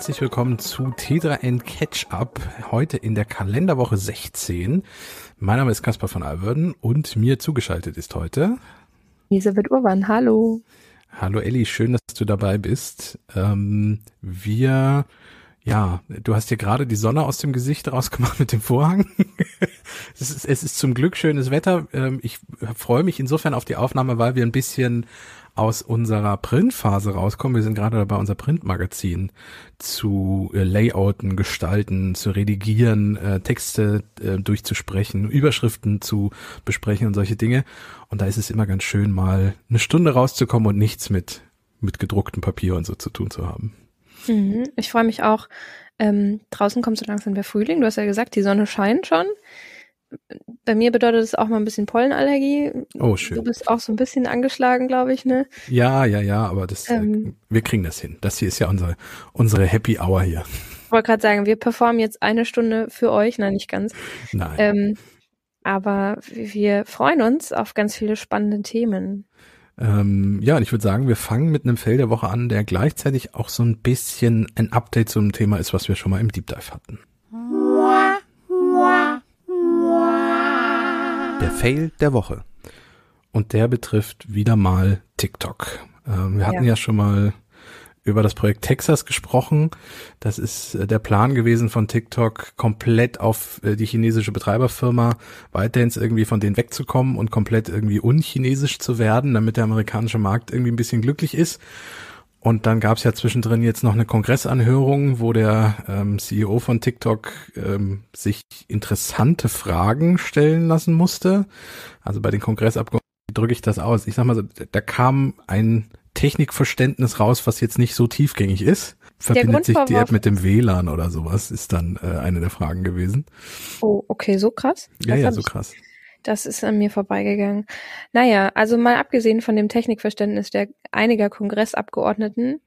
herzlich willkommen zu Tetra N Catch Up. Heute in der Kalenderwoche 16. Mein Name ist Caspar von Alverden und mir zugeschaltet ist heute Elisabeth Urban. Hallo. Hallo Elli, schön, dass du dabei bist. Ähm, wir, ja, du hast dir gerade die Sonne aus dem Gesicht rausgemacht mit dem Vorhang. es, ist, es ist zum Glück schönes Wetter. Ähm, ich freue mich insofern auf die Aufnahme, weil wir ein bisschen aus unserer Printphase rauskommen. Wir sind gerade dabei, unser Printmagazin zu äh, layouten, gestalten, zu redigieren, äh, Texte äh, durchzusprechen, Überschriften zu besprechen und solche Dinge. Und da ist es immer ganz schön, mal eine Stunde rauszukommen und nichts mit, mit gedrucktem Papier und so zu tun zu haben. Mhm. Ich freue mich auch. Ähm, draußen kommt so langsam der Frühling. Du hast ja gesagt, die Sonne scheint schon bei mir bedeutet es auch mal ein bisschen Pollenallergie. Oh, schön. Du bist auch so ein bisschen angeschlagen, glaube ich, ne? Ja, ja, ja, aber das, äh, ähm, wir kriegen das hin. Das hier ist ja unsere, unsere Happy Hour hier. Ich wollte gerade sagen, wir performen jetzt eine Stunde für euch, nein, nicht ganz. Nein. Ähm, aber wir freuen uns auf ganz viele spannende Themen. Ähm, ja, und ich würde sagen, wir fangen mit einem Fell der Woche an, der gleichzeitig auch so ein bisschen ein Update zum Thema ist, was wir schon mal im Deep Dive hatten. Der Fail der Woche. Und der betrifft wieder mal TikTok. Ähm, wir hatten ja. ja schon mal über das Projekt Texas gesprochen. Das ist äh, der Plan gewesen von TikTok, komplett auf äh, die chinesische Betreiberfirma ByteDance irgendwie von denen wegzukommen und komplett irgendwie unchinesisch zu werden, damit der amerikanische Markt irgendwie ein bisschen glücklich ist. Und dann gab es ja zwischendrin jetzt noch eine Kongressanhörung, wo der ähm, CEO von TikTok ähm, sich interessante Fragen stellen lassen musste. Also bei den Kongressabgeordneten drücke ich das aus. Ich sag mal so, da kam ein Technikverständnis raus, was jetzt nicht so tiefgängig ist. Verbindet sich die App mit dem WLAN oder sowas, ist dann äh, eine der Fragen gewesen. Oh, okay, so krass. Ja, das ja, so krass. Das ist an mir vorbeigegangen. Naja, also mal abgesehen von dem Technikverständnis der einiger Kongressabgeordneten,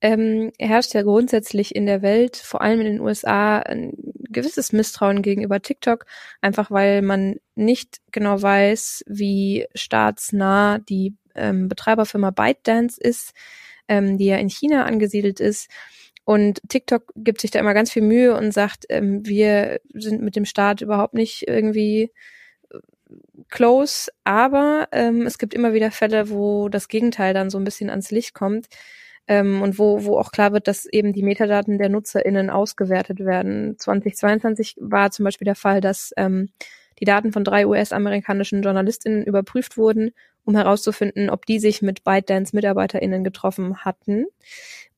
ähm, herrscht ja grundsätzlich in der Welt, vor allem in den USA, ein gewisses Misstrauen gegenüber TikTok, einfach weil man nicht genau weiß, wie staatsnah die ähm, Betreiberfirma ByteDance ist, ähm, die ja in China angesiedelt ist. Und TikTok gibt sich da immer ganz viel Mühe und sagt, ähm, wir sind mit dem Staat überhaupt nicht irgendwie close, aber ähm, es gibt immer wieder Fälle, wo das Gegenteil dann so ein bisschen ans Licht kommt ähm, und wo, wo auch klar wird, dass eben die Metadaten der NutzerInnen ausgewertet werden. 2022 war zum Beispiel der Fall, dass ähm, die Daten von drei US-amerikanischen JournalistInnen überprüft wurden, um herauszufinden, ob die sich mit ByteDance-MitarbeiterInnen getroffen hatten.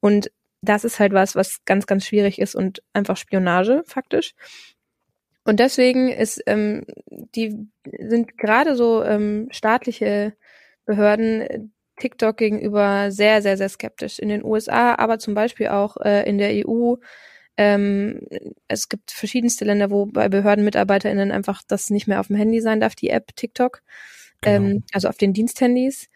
Und das ist halt was, was ganz, ganz schwierig ist und einfach Spionage faktisch. Und deswegen ist ähm, die sind gerade so ähm, staatliche Behörden äh, TikTok gegenüber sehr, sehr, sehr skeptisch. In den USA, aber zum Beispiel auch äh, in der EU. Ähm, es gibt verschiedenste Länder, wo bei BehördenmitarbeiterInnen einfach das nicht mehr auf dem Handy sein darf, die App TikTok. Genau. Ähm, also auf den Diensthandys.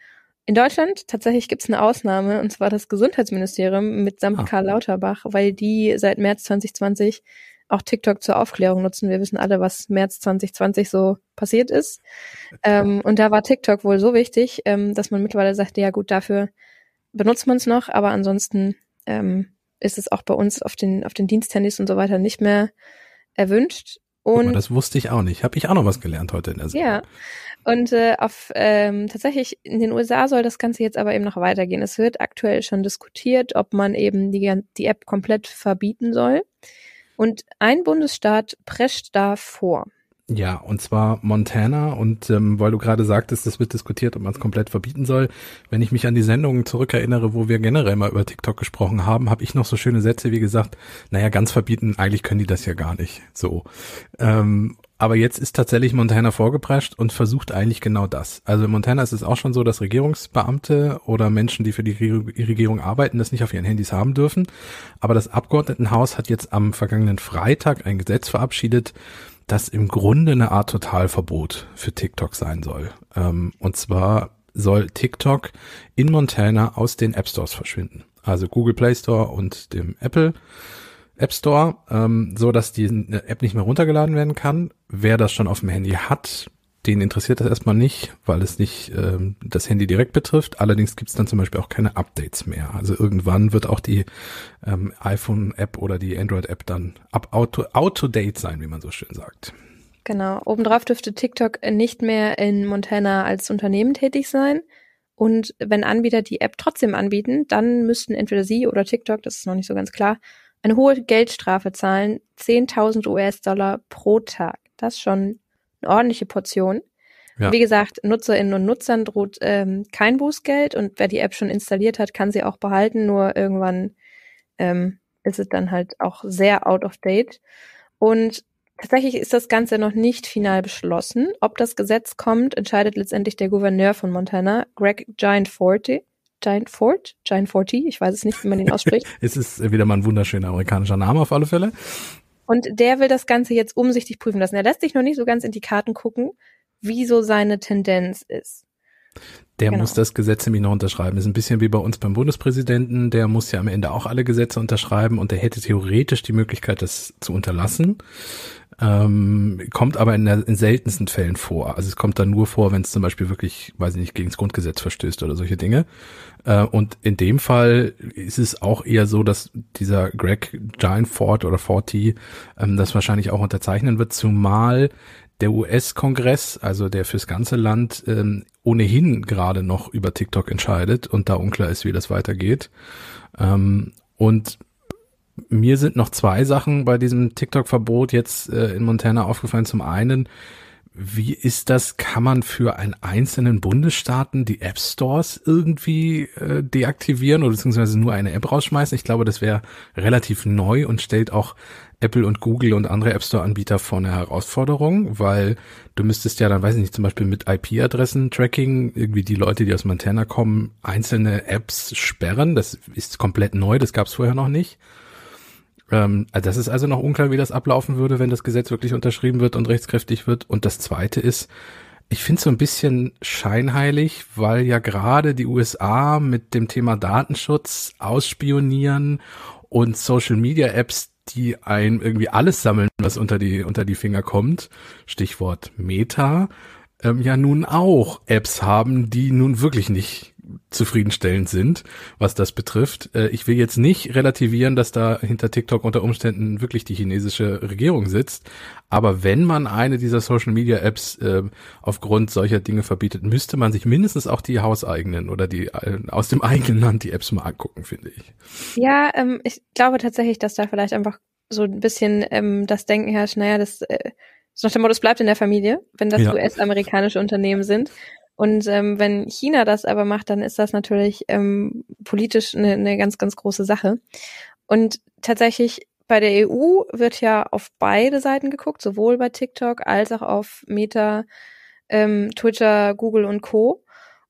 In Deutschland tatsächlich gibt es eine Ausnahme, und zwar das Gesundheitsministerium mit samt ah. Karl Lauterbach, weil die seit März 2020 auch TikTok zur Aufklärung nutzen. Wir wissen alle, was März 2020 so passiert ist. Ähm, und da war TikTok wohl so wichtig, ähm, dass man mittlerweile sagte, ja gut, dafür benutzt man es noch, aber ansonsten ähm, ist es auch bei uns auf den, auf den Diensthandys und so weiter nicht mehr erwünscht. Und das wusste ich auch nicht. Habe ich auch noch was gelernt heute in der Sendung. Ja. Und äh, auf ähm, tatsächlich in den USA soll das Ganze jetzt aber eben noch weitergehen. Es wird aktuell schon diskutiert, ob man eben die, die App komplett verbieten soll. Und ein Bundesstaat prescht da vor. Ja, und zwar Montana. Und ähm, weil du gerade sagtest, es wird diskutiert, ob man es komplett verbieten soll. Wenn ich mich an die Sendungen zurückerinnere, wo wir generell mal über TikTok gesprochen haben, habe ich noch so schöne Sätze wie gesagt, naja, ganz verbieten, eigentlich können die das ja gar nicht. So. Ähm, aber jetzt ist tatsächlich Montana vorgeprescht und versucht eigentlich genau das. Also in Montana ist es auch schon so, dass Regierungsbeamte oder Menschen, die für die Regierung arbeiten, das nicht auf ihren Handys haben dürfen. Aber das Abgeordnetenhaus hat jetzt am vergangenen Freitag ein Gesetz verabschiedet, das im Grunde eine Art Totalverbot für TikTok sein soll. Ähm, und zwar soll TikTok in Montana aus den App Stores verschwinden. Also Google Play Store und dem Apple App Store, ähm, so dass die App nicht mehr runtergeladen werden kann. Wer das schon auf dem Handy hat, den interessiert das erstmal nicht, weil es nicht ähm, das Handy direkt betrifft. Allerdings gibt es dann zum Beispiel auch keine Updates mehr. Also irgendwann wird auch die ähm, iPhone-App oder die Android-App dann up auto, auto date sein, wie man so schön sagt. Genau. Obendrauf dürfte TikTok nicht mehr in Montana als Unternehmen tätig sein. Und wenn Anbieter die App trotzdem anbieten, dann müssten entweder sie oder TikTok, das ist noch nicht so ganz klar, eine hohe Geldstrafe zahlen, 10.000 US-Dollar pro Tag. Das ist schon ordentliche Portion. Ja. Wie gesagt, Nutzerinnen und Nutzern droht ähm, kein Bußgeld und wer die App schon installiert hat, kann sie auch behalten, nur irgendwann ähm, ist es dann halt auch sehr out of date. Und tatsächlich ist das Ganze noch nicht final beschlossen. Ob das Gesetz kommt, entscheidet letztendlich der Gouverneur von Montana, Greg Giant Forty. Giant Fort, Giant Forty, ich weiß es nicht, wie man ihn ausspricht. es ist wieder mal ein wunderschöner amerikanischer Name auf alle Fälle. Und der will das Ganze jetzt umsichtig prüfen lassen. Er lässt sich noch nicht so ganz in die Karten gucken, wie so seine Tendenz ist. Der genau. muss das Gesetz nämlich noch unterschreiben. Ist ein bisschen wie bei uns beim Bundespräsidenten. Der muss ja am Ende auch alle Gesetze unterschreiben und der hätte theoretisch die Möglichkeit, das zu unterlassen. Ähm, kommt aber in, der, in seltensten Fällen vor. Also es kommt dann nur vor, wenn es zum Beispiel wirklich, weiß ich nicht, gegen das Grundgesetz verstößt oder solche Dinge. Äh, und in dem Fall ist es auch eher so, dass dieser Greg Giant Ford oder Forty ähm, das wahrscheinlich auch unterzeichnen wird, zumal der US-Kongress, also der fürs ganze Land, ähm, ohnehin gerade noch über TikTok entscheidet und da unklar ist, wie das weitergeht. Ähm, und mir sind noch zwei Sachen bei diesem TikTok-Verbot jetzt äh, in Montana aufgefallen. Zum einen, wie ist das? Kann man für einen einzelnen Bundesstaaten die App Stores irgendwie äh, deaktivieren oder beziehungsweise nur eine App rausschmeißen? Ich glaube, das wäre relativ neu und stellt auch Apple und Google und andere App Store Anbieter vor eine Herausforderung, weil du müsstest ja dann, weiß ich nicht, zum Beispiel mit IP-Adressen-Tracking irgendwie die Leute, die aus Montana kommen, einzelne Apps sperren. Das ist komplett neu, das gab es vorher noch nicht. Ähm, also das ist also noch unklar, wie das ablaufen würde, wenn das Gesetz wirklich unterschrieben wird und rechtskräftig wird. Und das Zweite ist, ich finde es so ein bisschen scheinheilig, weil ja gerade die USA mit dem Thema Datenschutz, Ausspionieren und Social Media Apps, die ein irgendwie alles sammeln, was unter die unter die Finger kommt, Stichwort Meta, ähm, ja nun auch Apps haben, die nun wirklich nicht zufriedenstellend sind, was das betrifft. Äh, ich will jetzt nicht relativieren, dass da hinter TikTok unter Umständen wirklich die chinesische Regierung sitzt. Aber wenn man eine dieser Social Media Apps äh, aufgrund solcher Dinge verbietet, müsste man sich mindestens auch die hauseigenen oder die äh, aus dem eigenen Land die Apps mal angucken, finde ich. Ja, ähm, ich glaube tatsächlich, dass da vielleicht einfach so ein bisschen ähm, das Denken herrscht, naja, das äh, so nach dem Motto, es bleibt in der Familie, wenn das ja. US-amerikanische Unternehmen sind. Und ähm, wenn China das aber macht, dann ist das natürlich ähm, politisch eine, eine ganz, ganz große Sache. Und tatsächlich bei der EU wird ja auf beide Seiten geguckt, sowohl bei TikTok als auch auf Meta, ähm, Twitter, Google und Co.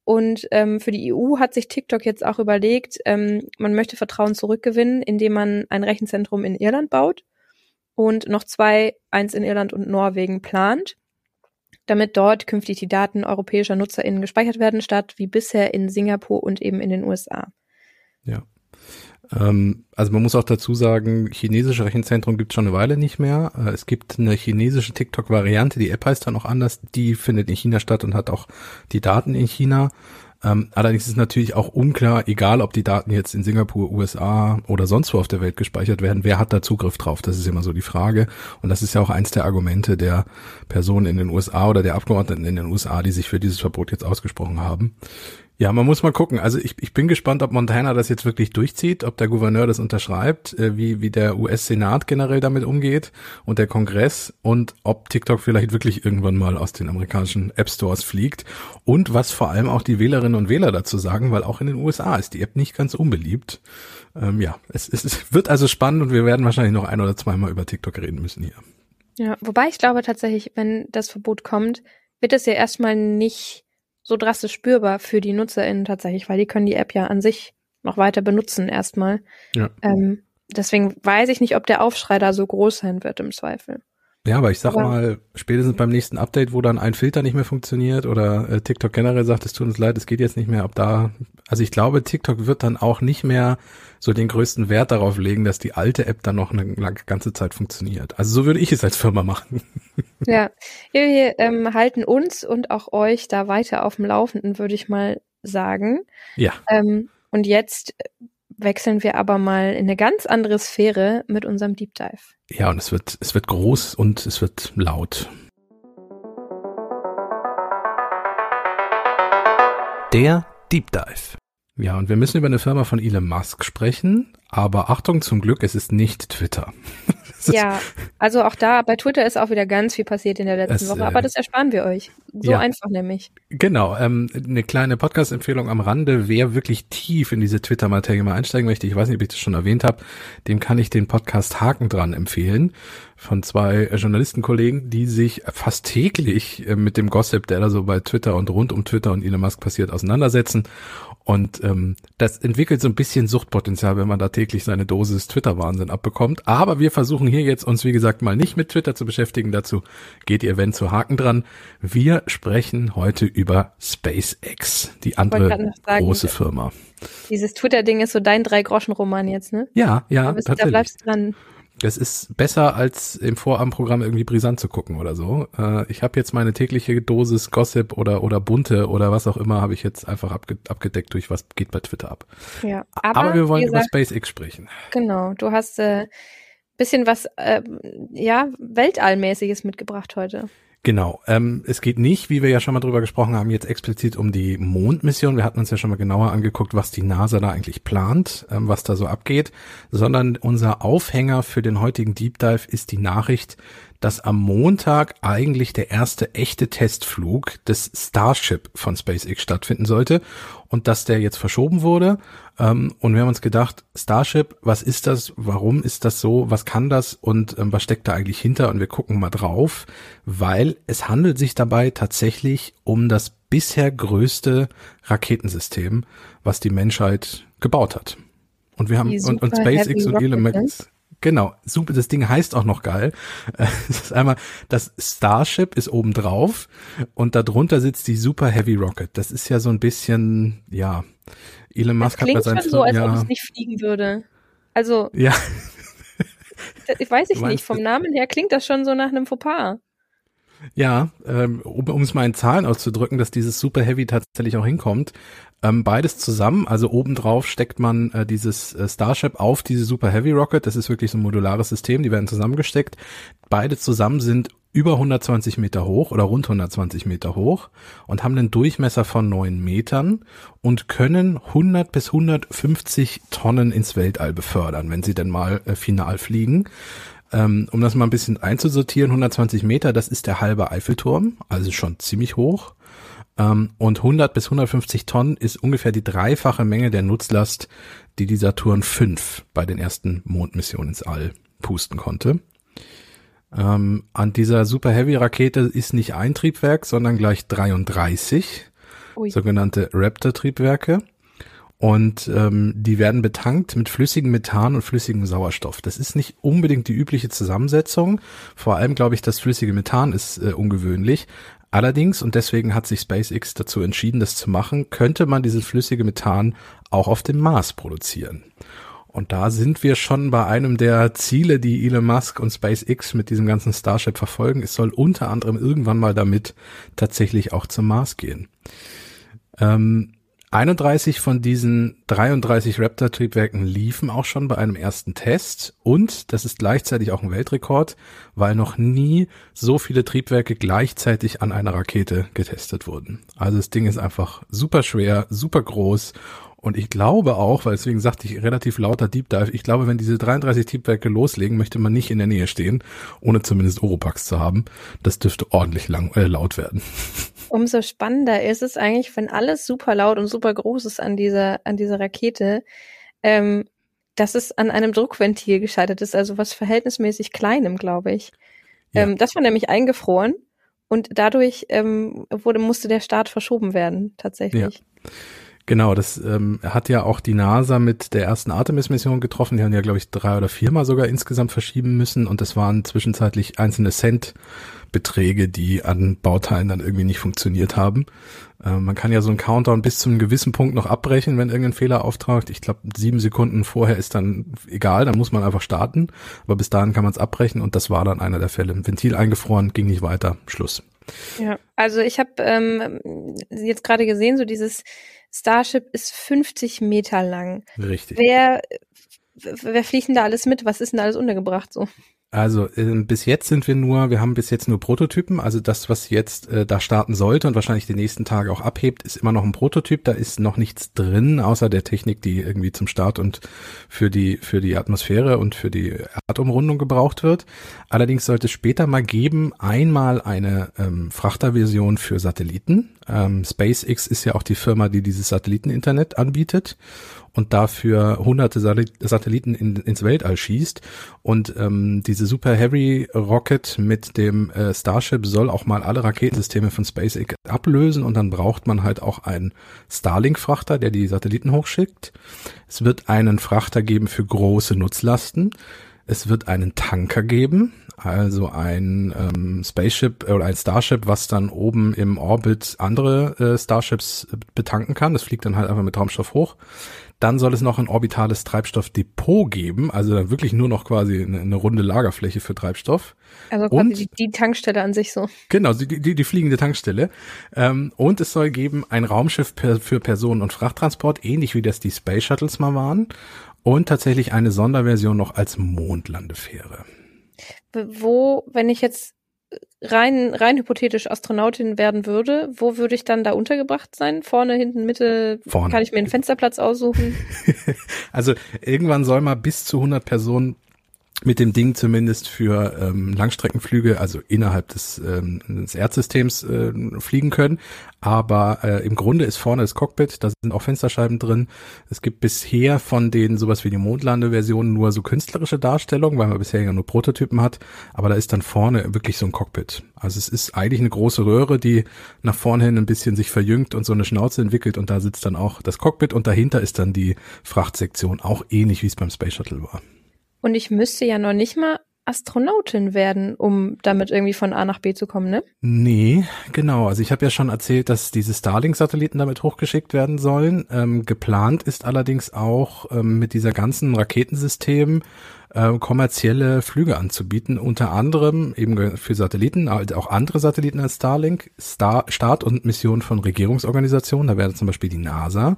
Und ähm, für die EU hat sich TikTok jetzt auch überlegt, ähm, man möchte Vertrauen zurückgewinnen, indem man ein Rechenzentrum in Irland baut und noch zwei, eins in Irland und Norwegen plant damit dort künftig die Daten europäischer NutzerInnen gespeichert werden, statt wie bisher in Singapur und eben in den USA. Ja. Ähm, also man muss auch dazu sagen, chinesische Rechenzentrum gibt es schon eine Weile nicht mehr. Äh, es gibt eine chinesische TikTok-Variante, die App heißt dann auch anders, die findet in China statt und hat auch die Daten in China. Ähm, allerdings ist natürlich auch unklar, egal ob die Daten jetzt in Singapur, USA oder sonst wo auf der Welt gespeichert werden, wer hat da Zugriff drauf? Das ist immer so die Frage. Und das ist ja auch eins der Argumente der Personen in den USA oder der Abgeordneten in den USA, die sich für dieses Verbot jetzt ausgesprochen haben. Ja, man muss mal gucken. Also ich, ich bin gespannt, ob Montana das jetzt wirklich durchzieht, ob der Gouverneur das unterschreibt, äh, wie, wie der US-Senat generell damit umgeht und der Kongress und ob TikTok vielleicht wirklich irgendwann mal aus den amerikanischen App Stores fliegt und was vor allem auch die Wählerinnen und Wähler dazu sagen, weil auch in den USA ist die App nicht ganz unbeliebt. Ähm, ja, es, es, es wird also spannend und wir werden wahrscheinlich noch ein oder zweimal über TikTok reden müssen hier. Ja, wobei ich glaube tatsächlich, wenn das Verbot kommt, wird es ja erstmal nicht so drastisch spürbar für die NutzerInnen tatsächlich, weil die können die App ja an sich noch weiter benutzen erstmal. Ja. Ähm, deswegen weiß ich nicht, ob der Aufschrei da so groß sein wird im Zweifel. Ja, aber ich sag aber, mal, spätestens beim nächsten Update, wo dann ein Filter nicht mehr funktioniert oder äh, TikTok generell sagt, es tut uns leid, es geht jetzt nicht mehr, ab da, also ich glaube, TikTok wird dann auch nicht mehr so den größten Wert darauf legen, dass die alte App dann noch eine ganze Zeit funktioniert. Also so würde ich es als Firma machen. Ja, wir ähm, halten uns und auch euch da weiter auf dem Laufenden, würde ich mal sagen. Ja. Ähm, und jetzt wechseln wir aber mal in eine ganz andere Sphäre mit unserem Deep Dive. Ja, und es wird, es wird groß und es wird laut. Der Deep Dive. Ja, und wir müssen über eine Firma von Elon Musk sprechen, aber Achtung zum Glück, es ist nicht Twitter. ja, also auch da, bei Twitter ist auch wieder ganz viel passiert in der letzten es, Woche, aber äh, das ersparen wir euch. So ja, einfach nämlich. Genau, ähm, eine kleine Podcast-Empfehlung am Rande. Wer wirklich tief in diese Twitter-Materie mal einsteigen möchte, ich weiß nicht, ob ich das schon erwähnt habe, dem kann ich den Podcast Haken dran empfehlen von zwei Journalistenkollegen, die sich fast täglich äh, mit dem Gossip, der da so bei Twitter und rund um Twitter und Elon Musk passiert, auseinandersetzen und ähm, das entwickelt so ein bisschen Suchtpotenzial, wenn man da täglich seine Dosis Twitter-Wahnsinn abbekommt. Aber wir versuchen hier jetzt uns, wie gesagt, mal nicht mit Twitter zu beschäftigen. Dazu geht ihr, wenn zu Haken dran. Wir sprechen heute über SpaceX, die andere sagen, große Firma. Dieses Twitter-Ding ist so dein Drei-Groschen-Roman jetzt, ne? Ja, ja, da, bist, da bleibst dran. Das ist besser als im Vorabendprogramm irgendwie brisant zu gucken oder so. Äh, ich habe jetzt meine tägliche Dosis Gossip oder oder bunte oder was auch immer habe ich jetzt einfach abge abgedeckt durch was geht bei Twitter ab. Ja, aber, aber wir wollen gesagt, über SpaceX sprechen. Genau, du hast äh, bisschen was äh, ja weltallmäßiges mitgebracht heute. Genau. Ähm, es geht nicht, wie wir ja schon mal drüber gesprochen haben, jetzt explizit um die Mondmission. Wir hatten uns ja schon mal genauer angeguckt, was die NASA da eigentlich plant, ähm, was da so abgeht, sondern unser Aufhänger für den heutigen Deep Dive ist die Nachricht, dass am Montag eigentlich der erste echte Testflug des Starship von SpaceX stattfinden sollte und dass der jetzt verschoben wurde. Ähm, und wir haben uns gedacht, Starship, was ist das? Warum ist das so? Was kann das? Und ähm, was steckt da eigentlich hinter? Und wir gucken mal drauf, weil es handelt sich dabei tatsächlich um das bisher größte Raketensystem, was die Menschheit gebaut hat. Und wir haben und, und SpaceX und Elon Musk Genau, super, das Ding heißt auch noch geil. Es ist einmal, das Starship ist oben drauf und darunter sitzt die Super Heavy Rocket. Das ist ja so ein bisschen, ja, Elon Musk hat bei seinem schon so, als ja, ob es nicht fliegen würde. Also, ja. ich weiß ich nicht, vom Namen her klingt das schon so nach einem Fauxpas. Ja, ähm, um, es mal in Zahlen auszudrücken, dass dieses Super Heavy tatsächlich auch hinkommt. Ähm, beides zusammen, also obendrauf steckt man äh, dieses äh, Starship auf diese Super Heavy Rocket. Das ist wirklich so ein modulares System, die werden zusammengesteckt. Beide zusammen sind über 120 Meter hoch oder rund 120 Meter hoch und haben einen Durchmesser von neun Metern und können 100 bis 150 Tonnen ins Weltall befördern, wenn sie denn mal äh, final fliegen. Ähm, um das mal ein bisschen einzusortieren, 120 Meter, das ist der halbe Eiffelturm, also schon ziemlich hoch. Ähm, und 100 bis 150 Tonnen ist ungefähr die dreifache Menge der Nutzlast, die die Saturn V bei den ersten Mondmissionen ins All pusten konnte. Ähm, an dieser Super Heavy Rakete ist nicht ein Triebwerk, sondern gleich 33 Ui. sogenannte Raptor Triebwerke. Und ähm, die werden betankt mit flüssigem Methan und flüssigem Sauerstoff. Das ist nicht unbedingt die übliche Zusammensetzung. Vor allem glaube ich, das flüssige Methan ist äh, ungewöhnlich. Allerdings, und deswegen hat sich SpaceX dazu entschieden, das zu machen, könnte man dieses flüssige Methan auch auf dem Mars produzieren. Und da sind wir schon bei einem der Ziele, die Elon Musk und SpaceX mit diesem ganzen Starship verfolgen. Es soll unter anderem irgendwann mal damit tatsächlich auch zum Mars gehen. Ähm, 31 von diesen 33 Raptor-Triebwerken liefen auch schon bei einem ersten Test und das ist gleichzeitig auch ein Weltrekord, weil noch nie so viele Triebwerke gleichzeitig an einer Rakete getestet wurden. Also das Ding ist einfach super schwer, super groß und ich glaube auch, weil deswegen sagte ich relativ lauter Deep Dive, ich glaube, wenn diese 33 Triebwerke loslegen, möchte man nicht in der Nähe stehen, ohne zumindest Oropax zu haben. Das dürfte ordentlich lang, äh, laut werden. umso spannender ist es eigentlich, wenn alles super laut und super groß ist an dieser, an dieser Rakete, ähm, dass es an einem Druckventil gescheitert ist, also was verhältnismäßig kleinem, glaube ich. Ja. Ähm, das war nämlich eingefroren und dadurch ähm, wurde, musste der Start verschoben werden, tatsächlich. Ja. Genau, das ähm, hat ja auch die NASA mit der ersten Artemis-Mission getroffen. Die haben ja, glaube ich, drei oder viermal sogar insgesamt verschieben müssen und das waren zwischenzeitlich einzelne Cent-Beträge, die an Bauteilen dann irgendwie nicht funktioniert haben. Äh, man kann ja so einen Countdown bis zu einem gewissen Punkt noch abbrechen, wenn irgendein Fehler auftaucht. Ich glaube, sieben Sekunden vorher ist dann egal, dann muss man einfach starten. Aber bis dahin kann man es abbrechen und das war dann einer der Fälle. Ventil eingefroren, ging nicht weiter, Schluss. Ja, also ich habe ähm, jetzt gerade gesehen, so dieses Starship ist 50 Meter lang. Richtig. Wer, wer fliegt denn da alles mit? Was ist denn da alles untergebracht so? Also äh, bis jetzt sind wir nur, wir haben bis jetzt nur Prototypen. Also das, was jetzt äh, da starten sollte und wahrscheinlich die nächsten Tage auch abhebt, ist immer noch ein Prototyp. Da ist noch nichts drin, außer der Technik, die irgendwie zum Start und für die für die Atmosphäre und für die Erdumrundung gebraucht wird. Allerdings sollte es später mal geben, einmal eine ähm, Frachterversion für Satelliten. Ähm, SpaceX ist ja auch die Firma, die dieses Satelliteninternet anbietet und dafür hunderte Satelliten in, ins Weltall schießt. Und ähm, diese Super Heavy Rocket mit dem äh, Starship soll auch mal alle Raketensysteme von SpaceX ablösen und dann braucht man halt auch einen Starlink-Frachter, der die Satelliten hochschickt. Es wird einen Frachter geben für große Nutzlasten. Es wird einen Tanker geben, also ein ähm, Spaceship oder ein Starship, was dann oben im Orbit andere äh, Starships betanken kann. Das fliegt dann halt einfach mit Raumstoff hoch. Dann soll es noch ein orbitales Treibstoffdepot geben, also dann wirklich nur noch quasi eine, eine runde Lagerfläche für Treibstoff. Also quasi und, die, die, Tankstelle an sich so. Genau, die, die, die fliegende Tankstelle. Ähm, und es soll geben ein Raumschiff per, für Personen- und Frachttransport, ähnlich wie das die Space Shuttles mal waren. Und tatsächlich eine Sonderversion noch als Mondlandefähre. Wo, wenn ich jetzt rein, rein hypothetisch Astronautin werden würde, wo würde ich dann da untergebracht sein? Vorne, hinten, Mitte? Vorne. Kann ich mir einen Fensterplatz aussuchen? also irgendwann soll mal bis zu 100 Personen mit dem Ding zumindest für ähm, Langstreckenflüge, also innerhalb des, ähm, des Erdsystems äh, fliegen können. Aber äh, im Grunde ist vorne das Cockpit, da sind auch Fensterscheiben drin. Es gibt bisher von den sowas wie die Mondlande-Versionen nur so künstlerische Darstellungen, weil man bisher ja nur Prototypen hat. Aber da ist dann vorne wirklich so ein Cockpit. Also es ist eigentlich eine große Röhre, die nach vorne hin ein bisschen sich verjüngt und so eine Schnauze entwickelt und da sitzt dann auch das Cockpit und dahinter ist dann die Frachtsektion, auch ähnlich wie es beim Space Shuttle war. Und ich müsste ja noch nicht mal Astronautin werden, um damit irgendwie von A nach B zu kommen, ne? Nee, genau. Also ich habe ja schon erzählt, dass diese Starlink-Satelliten damit hochgeschickt werden sollen. Ähm, geplant ist allerdings auch ähm, mit dieser ganzen Raketensystem äh, kommerzielle Flüge anzubieten, unter anderem eben für Satelliten, auch andere Satelliten als Starlink, Star Start und Mission von Regierungsorganisationen, da wäre zum Beispiel die NASA,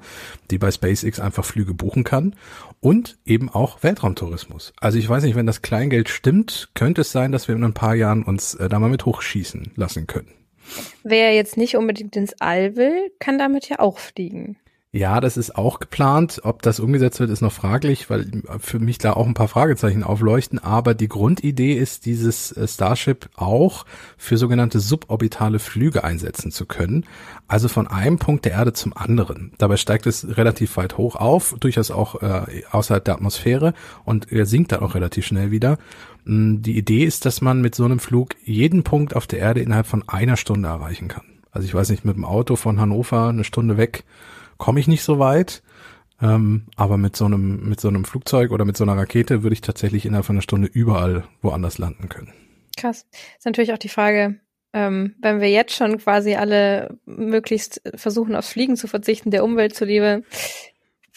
die bei SpaceX einfach Flüge buchen kann und eben auch Weltraumtourismus. Also ich weiß nicht, wenn das Kleingeld stimmt, könnte es sein, dass wir in ein paar Jahren uns äh, da mal mit hochschießen lassen können. Wer jetzt nicht unbedingt ins All will, kann damit ja auch fliegen. Ja, das ist auch geplant. Ob das umgesetzt wird, ist noch fraglich, weil für mich da auch ein paar Fragezeichen aufleuchten. Aber die Grundidee ist, dieses äh, Starship auch für sogenannte suborbitale Flüge einsetzen zu können. Also von einem Punkt der Erde zum anderen. Dabei steigt es relativ weit hoch auf, durchaus auch äh, außerhalb der Atmosphäre und er sinkt dann auch relativ schnell wieder. Mm, die Idee ist, dass man mit so einem Flug jeden Punkt auf der Erde innerhalb von einer Stunde erreichen kann. Also ich weiß nicht, mit dem Auto von Hannover eine Stunde weg komme ich nicht so weit. Ähm, aber mit so einem, mit so einem Flugzeug oder mit so einer Rakete würde ich tatsächlich innerhalb von einer Stunde überall woanders landen können. Krass. Ist natürlich auch die Frage, ähm, wenn wir jetzt schon quasi alle möglichst versuchen, aufs Fliegen zu verzichten, der Umwelt zuliebe,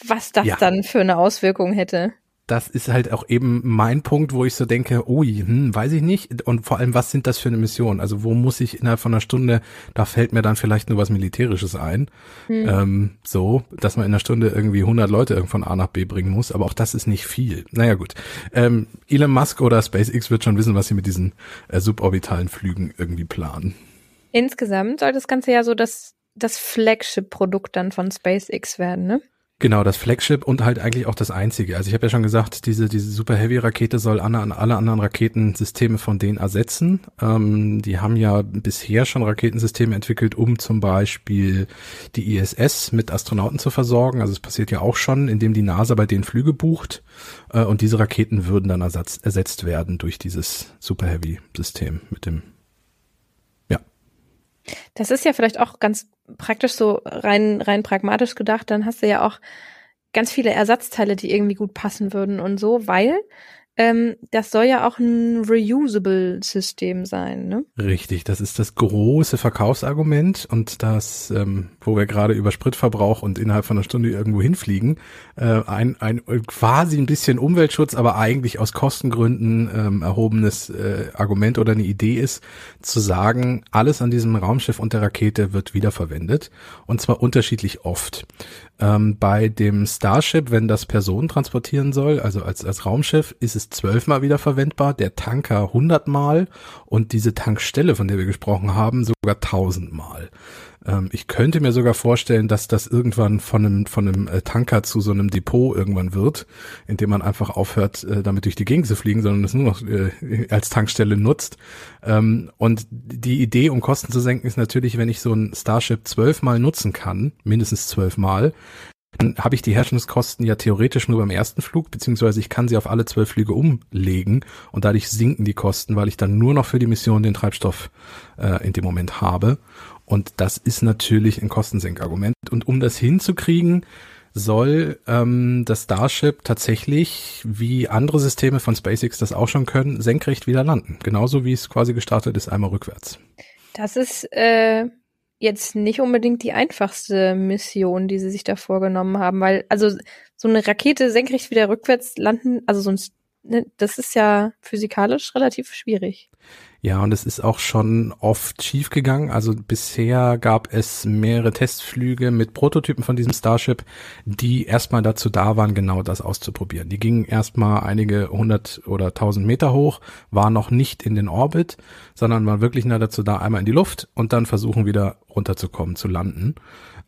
was das ja. dann für eine Auswirkung hätte das ist halt auch eben mein Punkt, wo ich so denke, ui, hm, weiß ich nicht. Und vor allem, was sind das für eine Mission? Also wo muss ich innerhalb von einer Stunde, da fällt mir dann vielleicht nur was Militärisches ein. Hm. Ähm, so, dass man in einer Stunde irgendwie 100 Leute von A nach B bringen muss. Aber auch das ist nicht viel. Naja gut. Ähm, Elon Musk oder SpaceX wird schon wissen, was sie mit diesen äh, suborbitalen Flügen irgendwie planen. Insgesamt soll das Ganze ja so das, das Flagship-Produkt dann von SpaceX werden, ne? Genau, das Flagship und halt eigentlich auch das einzige. Also ich habe ja schon gesagt, diese, diese Super Heavy Rakete soll alle, alle anderen Raketensysteme von denen ersetzen. Ähm, die haben ja bisher schon Raketensysteme entwickelt, um zum Beispiel die ISS mit Astronauten zu versorgen. Also es passiert ja auch schon, indem die NASA bei denen Flüge bucht. Äh, und diese Raketen würden dann ersatz, ersetzt werden durch dieses Super Heavy System mit dem Das ist ja vielleicht auch ganz praktisch so rein, rein pragmatisch gedacht. Dann hast du ja auch ganz viele Ersatzteile, die irgendwie gut passen würden und so, weil ähm, das soll ja auch ein Reusable-System sein, ne? Richtig, das ist das große Verkaufsargument und das, ähm, wo wir gerade über Spritverbrauch und innerhalb von einer Stunde irgendwo hinfliegen, äh, ein, ein quasi ein bisschen Umweltschutz, aber eigentlich aus Kostengründen ähm, erhobenes äh, Argument oder eine Idee ist, zu sagen, alles an diesem Raumschiff und der Rakete wird wiederverwendet und zwar unterschiedlich oft. Ähm, bei dem Starship, wenn das Personen transportieren soll, also als, als Raumschiff, ist es zwölfmal wieder verwendbar, der Tanker hundertmal und diese Tankstelle, von der wir gesprochen haben, sogar tausendmal. Ähm, ich könnte mir sogar vorstellen, dass das irgendwann von einem, von einem äh, Tanker zu so einem Depot irgendwann wird, in dem man einfach aufhört, äh, damit durch die Gegend zu fliegen, sondern es nur noch äh, als Tankstelle nutzt. Ähm, und die Idee, um Kosten zu senken, ist natürlich, wenn ich so ein Starship zwölfmal nutzen kann, mindestens zwölfmal, dann habe ich die Herstellungskosten ja theoretisch nur beim ersten Flug, beziehungsweise ich kann sie auf alle zwölf Flüge umlegen und dadurch sinken die Kosten, weil ich dann nur noch für die Mission den Treibstoff äh, in dem Moment habe. Und das ist natürlich ein Kostensenkargument. Und um das hinzukriegen, soll ähm, das Starship tatsächlich, wie andere Systeme von SpaceX das auch schon können, senkrecht wieder landen. Genauso wie es quasi gestartet ist, einmal rückwärts. Das ist äh, jetzt nicht unbedingt die einfachste Mission, die sie sich da vorgenommen haben, weil also so eine Rakete senkrecht wieder rückwärts landen, also so ein das ist ja physikalisch relativ schwierig. Ja, und es ist auch schon oft schiefgegangen. Also bisher gab es mehrere Testflüge mit Prototypen von diesem Starship, die erstmal dazu da waren, genau das auszuprobieren. Die gingen erstmal einige hundert oder tausend Meter hoch, waren noch nicht in den Orbit, sondern waren wirklich nur dazu da, einmal in die Luft und dann versuchen wieder runterzukommen, zu landen.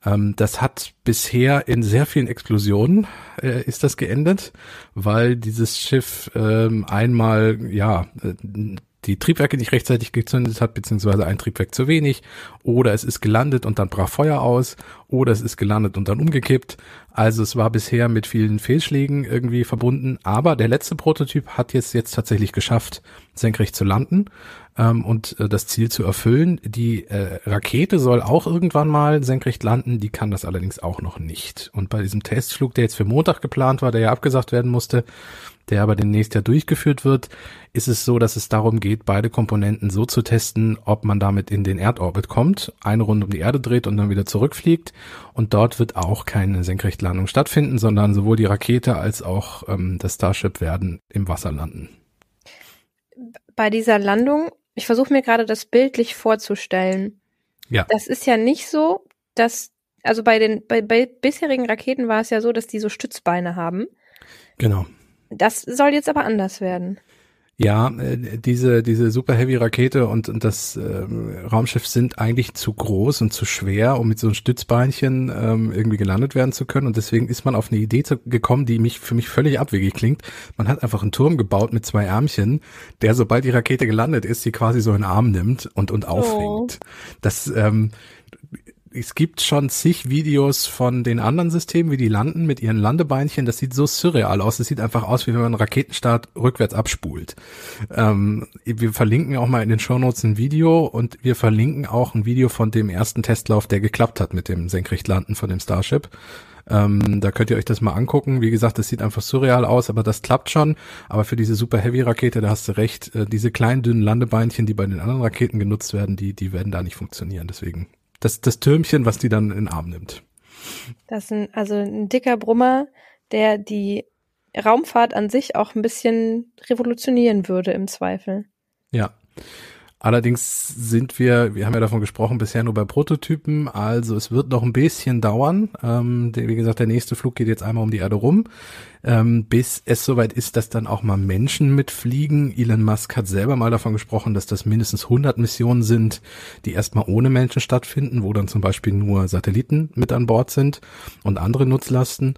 Ähm, das hat bisher in sehr vielen Explosionen äh, ist das geendet, weil dieses Schiff ähm, einmal ja äh, die Triebwerke nicht rechtzeitig gezündet hat, beziehungsweise ein Triebwerk zu wenig, oder es ist gelandet und dann brach Feuer aus, oder es ist gelandet und dann umgekippt. Also es war bisher mit vielen Fehlschlägen irgendwie verbunden, aber der letzte Prototyp hat jetzt jetzt tatsächlich geschafft, senkrecht zu landen ähm, und äh, das Ziel zu erfüllen. Die äh, Rakete soll auch irgendwann mal senkrecht landen, die kann das allerdings auch noch nicht. Und bei diesem Testflug, der jetzt für Montag geplant war, der ja abgesagt werden musste, der aber demnächst ja durchgeführt wird, ist es so, dass es darum geht, beide Komponenten so zu testen, ob man damit in den Erdorbit kommt, eine Runde um die Erde dreht und dann wieder zurückfliegt. Und dort wird auch keine Senkrechtlandung stattfinden, sondern sowohl die Rakete als auch ähm, das Starship werden im Wasser landen. Bei dieser Landung, ich versuche mir gerade das bildlich vorzustellen. Ja. Das ist ja nicht so, dass, also bei den, bei, bei bisherigen Raketen war es ja so, dass die so Stützbeine haben. Genau. Das soll jetzt aber anders werden. Ja, äh, diese, diese Super Heavy Rakete und, und das äh, Raumschiff sind eigentlich zu groß und zu schwer, um mit so einem Stützbeinchen ähm, irgendwie gelandet werden zu können. Und deswegen ist man auf eine Idee zu, gekommen, die mich für mich völlig abwegig klingt. Man hat einfach einen Turm gebaut mit zwei Ärmchen, der, sobald die Rakete gelandet ist, sie quasi so in den Arm nimmt und, und aufhängt. Oh. Das ähm, es gibt schon zig Videos von den anderen Systemen, wie die landen mit ihren Landebeinchen. Das sieht so surreal aus. Das sieht einfach aus, wie wenn man einen Raketenstart rückwärts abspult. Ähm, wir verlinken auch mal in den Shownotes ein Video und wir verlinken auch ein Video von dem ersten Testlauf, der geklappt hat mit dem Senkrechtlanden von dem Starship. Ähm, da könnt ihr euch das mal angucken. Wie gesagt, das sieht einfach surreal aus, aber das klappt schon. Aber für diese Super Heavy Rakete, da hast du recht, äh, diese kleinen dünnen Landebeinchen, die bei den anderen Raketen genutzt werden, die, die werden da nicht funktionieren. Deswegen das, das Türmchen, was die dann in den Arm nimmt. Das ist ein, also ein dicker Brummer, der die Raumfahrt an sich auch ein bisschen revolutionieren würde im Zweifel. Ja. Allerdings sind wir, wir haben ja davon gesprochen, bisher nur bei Prototypen, also es wird noch ein bisschen dauern. Ähm, wie gesagt, der nächste Flug geht jetzt einmal um die Erde rum, ähm, bis es soweit ist, dass dann auch mal Menschen mitfliegen. Elon Musk hat selber mal davon gesprochen, dass das mindestens 100 Missionen sind, die erstmal ohne Menschen stattfinden, wo dann zum Beispiel nur Satelliten mit an Bord sind und andere Nutzlasten.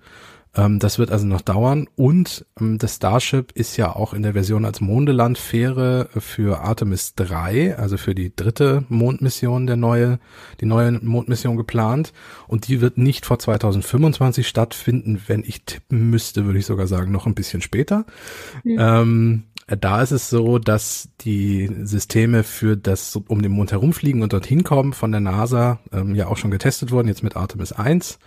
Ähm, das wird also noch dauern. Und ähm, das Starship ist ja auch in der Version als Mondeland-Fähre für Artemis 3, also für die dritte Mondmission, der neue, die neue Mondmission geplant. Und die wird nicht vor 2025 stattfinden. Wenn ich tippen müsste, würde ich sogar sagen, noch ein bisschen später. Mhm. Ähm, Äh, da ist es so, dass die Systeme für das um den Mond herumfliegen und dorthin kommen von der NASA ähm, ja auch schon getestet wurden, jetzt mit Artemis 1.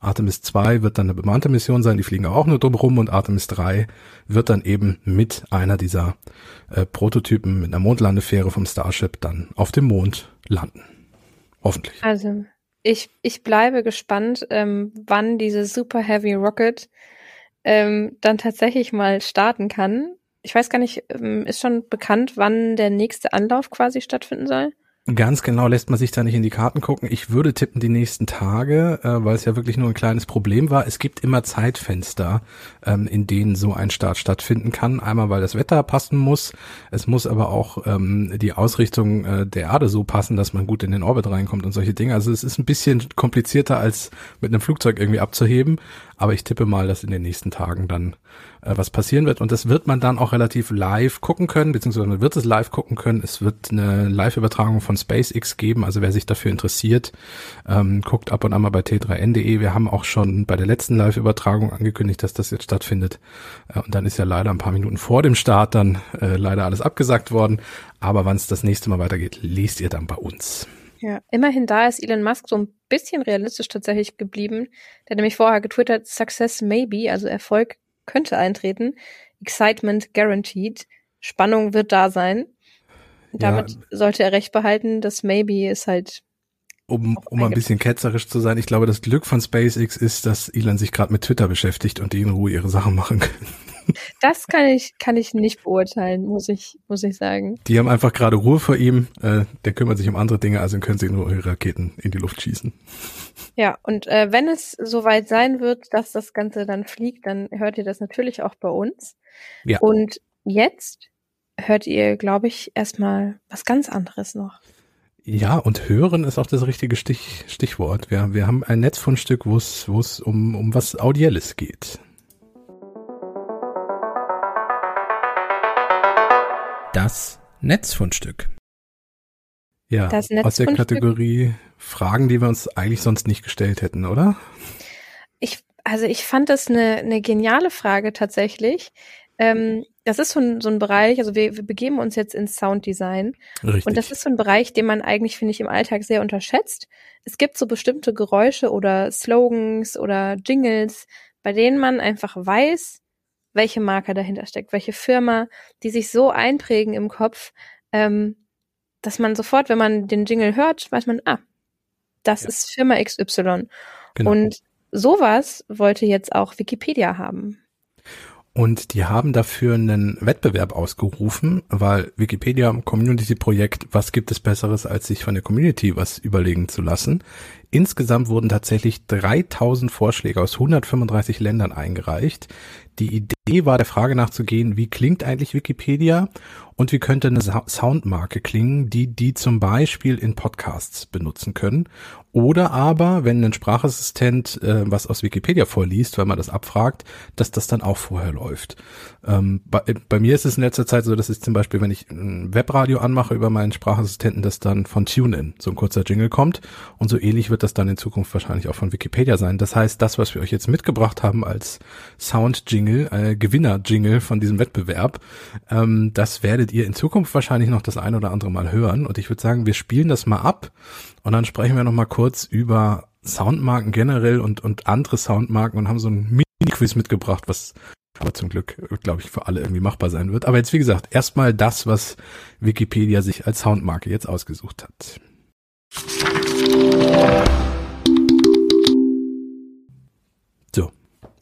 Artemis 2 wird dann eine bemannte Mission sein, die fliegen auch nur drum rum und Artemis 3 wird dann eben mit einer dieser äh, Prototypen mit einer Mondlandefähre vom Starship dann auf dem Mond landen. Hoffentlich. Also ich, ich bleibe gespannt, ähm, wann diese Super Heavy Rocket ähm, dann tatsächlich mal starten kann. Ich weiß gar nicht, ähm, ist schon bekannt, wann der nächste Anlauf quasi stattfinden soll? Ganz genau lässt man sich da nicht in die Karten gucken. Ich würde tippen die nächsten Tage, äh, weil es ja wirklich nur ein kleines Problem war. Es gibt immer Zeitfenster, ähm, in denen so ein Start stattfinden kann. Einmal, weil das Wetter passen muss. Es muss aber auch ähm, die Ausrichtung äh, der Erde so passen, dass man gut in den Orbit reinkommt und solche Dinge. Also es ist ein bisschen komplizierter als mit einem Flugzeug irgendwie abzuheben. Aber ich tippe mal, dass in den nächsten Tagen dann äh, was passieren wird. Und das wird man dann auch relativ live gucken können, beziehungsweise man wird es live gucken können. Es wird eine Live-Übertragung von SpaceX geben. Also wer sich dafür interessiert, ähm, guckt ab und an mal bei t3n.de. Wir haben auch schon bei der letzten Live-Übertragung angekündigt, dass das jetzt stattfindet. Äh, und dann ist ja leider ein paar Minuten vor dem Start dann äh, leider alles abgesagt worden. Aber wann es das nächste Mal weitergeht, lest ihr dann bei uns. Ja, immerhin da ist Elon Musk so ein bisschen realistisch tatsächlich geblieben. Der hat nämlich vorher getwittert, Success maybe, also Erfolg könnte eintreten. Excitement guaranteed. Spannung wird da sein. Damit ja. sollte er recht behalten. Das Maybe ist halt. Um, um ein bisschen ketzerisch zu sein, ich glaube, das Glück von SpaceX ist, dass Elon sich gerade mit Twitter beschäftigt und die in Ruhe ihre Sachen machen können. Das kann ich, kann ich nicht beurteilen, muss ich, muss ich sagen. Die haben einfach gerade Ruhe vor ihm. Äh, der kümmert sich um andere Dinge, also können sie nur ihre Raketen in die Luft schießen. Ja, und äh, wenn es soweit sein wird, dass das Ganze dann fliegt, dann hört ihr das natürlich auch bei uns. Ja. Und jetzt hört ihr, glaube ich, erstmal was ganz anderes noch. Ja, und hören ist auch das richtige Stich, Stichwort. Wir, wir haben ein Netzfundstück, wo es, wo es um, um was Audielles geht. Das Netzfundstück. Ja, das aus der Kategorie Fragen, die wir uns eigentlich sonst nicht gestellt hätten, oder? Ich, also ich fand das eine, eine geniale Frage tatsächlich. Ähm, das ist so ein, so ein Bereich, also wir, wir begeben uns jetzt ins Sounddesign. Richtig. Und das ist so ein Bereich, den man eigentlich, finde ich, im Alltag sehr unterschätzt. Es gibt so bestimmte Geräusche oder Slogans oder Jingles, bei denen man einfach weiß, welche Marke dahinter steckt, welche Firma, die sich so einprägen im Kopf, ähm, dass man sofort, wenn man den Jingle hört, weiß man, ah, das ja. ist Firma XY. Genau. Und sowas wollte jetzt auch Wikipedia haben. Und die haben dafür einen Wettbewerb ausgerufen, weil Wikipedia Community-Projekt, was gibt es Besseres, als sich von der Community was überlegen zu lassen. Insgesamt wurden tatsächlich 3000 Vorschläge aus 135 Ländern eingereicht. Die Idee war, der Frage nachzugehen, wie klingt eigentlich Wikipedia und wie könnte eine Soundmarke klingen, die die zum Beispiel in Podcasts benutzen können. Oder aber, wenn ein Sprachassistent äh, was aus Wikipedia vorliest, weil man das abfragt, dass das dann auch vorher läuft. Ähm, bei, bei, mir ist es in letzter Zeit so, dass ich zum Beispiel, wenn ich ein Webradio anmache über meinen Sprachassistenten, dass dann von TuneIn so ein kurzer Jingle kommt. Und so ähnlich wird das dann in Zukunft wahrscheinlich auch von Wikipedia sein. Das heißt, das, was wir euch jetzt mitgebracht haben als Sound-Jingle, äh, Gewinner-Jingle von diesem Wettbewerb, ähm, das werdet ihr in Zukunft wahrscheinlich noch das ein oder andere Mal hören. Und ich würde sagen, wir spielen das mal ab und dann sprechen wir noch mal kurz über Soundmarken generell und, und andere Soundmarken und haben so ein Mini-Quiz mitgebracht, was aber zum Glück, glaube ich, für alle irgendwie machbar sein wird. Aber jetzt, wie gesagt, erstmal das, was Wikipedia sich als Soundmarke jetzt ausgesucht hat. So.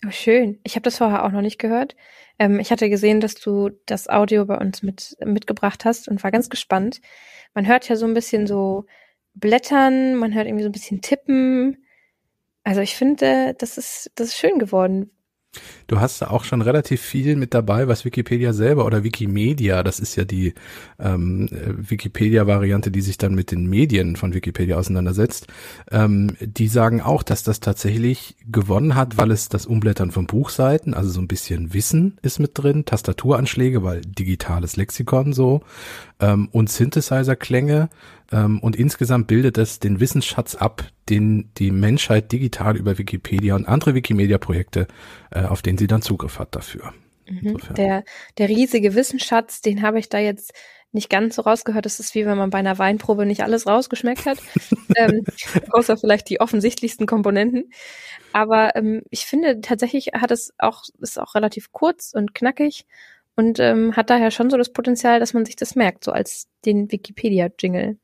Oh, schön. Ich habe das vorher auch noch nicht gehört. Ähm, ich hatte gesehen, dass du das Audio bei uns mit, mitgebracht hast und war ganz gespannt. Man hört ja so ein bisschen so Blättern, man hört irgendwie so ein bisschen Tippen. Also ich finde, das ist, das ist schön geworden. Du hast da auch schon relativ viel mit dabei, was Wikipedia selber oder Wikimedia, das ist ja die ähm, Wikipedia-Variante, die sich dann mit den Medien von Wikipedia auseinandersetzt, ähm, die sagen auch, dass das tatsächlich gewonnen hat, weil es das Umblättern von Buchseiten, also so ein bisschen Wissen ist mit drin, Tastaturanschläge, weil digitales Lexikon so ähm, und Synthesizer-Klänge ähm, und insgesamt bildet es den Wissensschatz ab, den die Menschheit digital über Wikipedia und andere Wikimedia-Projekte, äh, auf denen sie dann Zugriff hat dafür. Mhm. Der, der riesige Wissensschatz, den habe ich da jetzt nicht ganz so rausgehört. Das ist wie wenn man bei einer Weinprobe nicht alles rausgeschmeckt hat, ähm, außer vielleicht die offensichtlichsten Komponenten. Aber ähm, ich finde tatsächlich hat es auch ist auch relativ kurz und knackig und ähm, hat daher schon so das Potenzial, dass man sich das merkt, so als den Wikipedia-Jingle.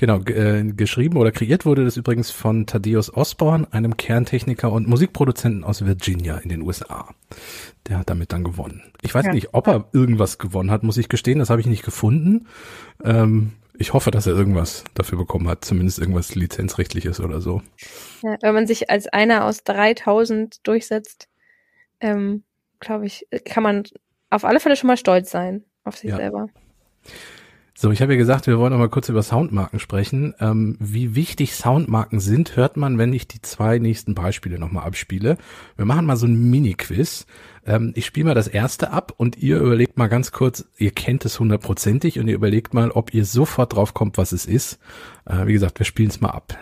Genau, äh, geschrieben oder kreiert wurde das übrigens von Thaddeus Osborne, einem Kerntechniker und Musikproduzenten aus Virginia in den USA. Der hat damit dann gewonnen. Ich weiß ja. nicht, ob er irgendwas gewonnen hat, muss ich gestehen, das habe ich nicht gefunden. Ähm, ich hoffe, dass er irgendwas dafür bekommen hat, zumindest irgendwas lizenzrechtliches oder so. Ja, wenn man sich als einer aus 3000 durchsetzt, ähm, glaube ich, kann man auf alle Fälle schon mal stolz sein auf sich ja. selber. So, ich habe ja gesagt, wir wollen noch mal kurz über Soundmarken sprechen. Ähm, wie wichtig Soundmarken sind, hört man, wenn ich die zwei nächsten Beispiele nochmal abspiele. Wir machen mal so ein Mini-Quiz. Ähm, ich spiele mal das erste ab und ihr überlegt mal ganz kurz, ihr kennt es hundertprozentig und ihr überlegt mal, ob ihr sofort drauf kommt, was es ist. Äh, wie gesagt, wir spielen es mal ab.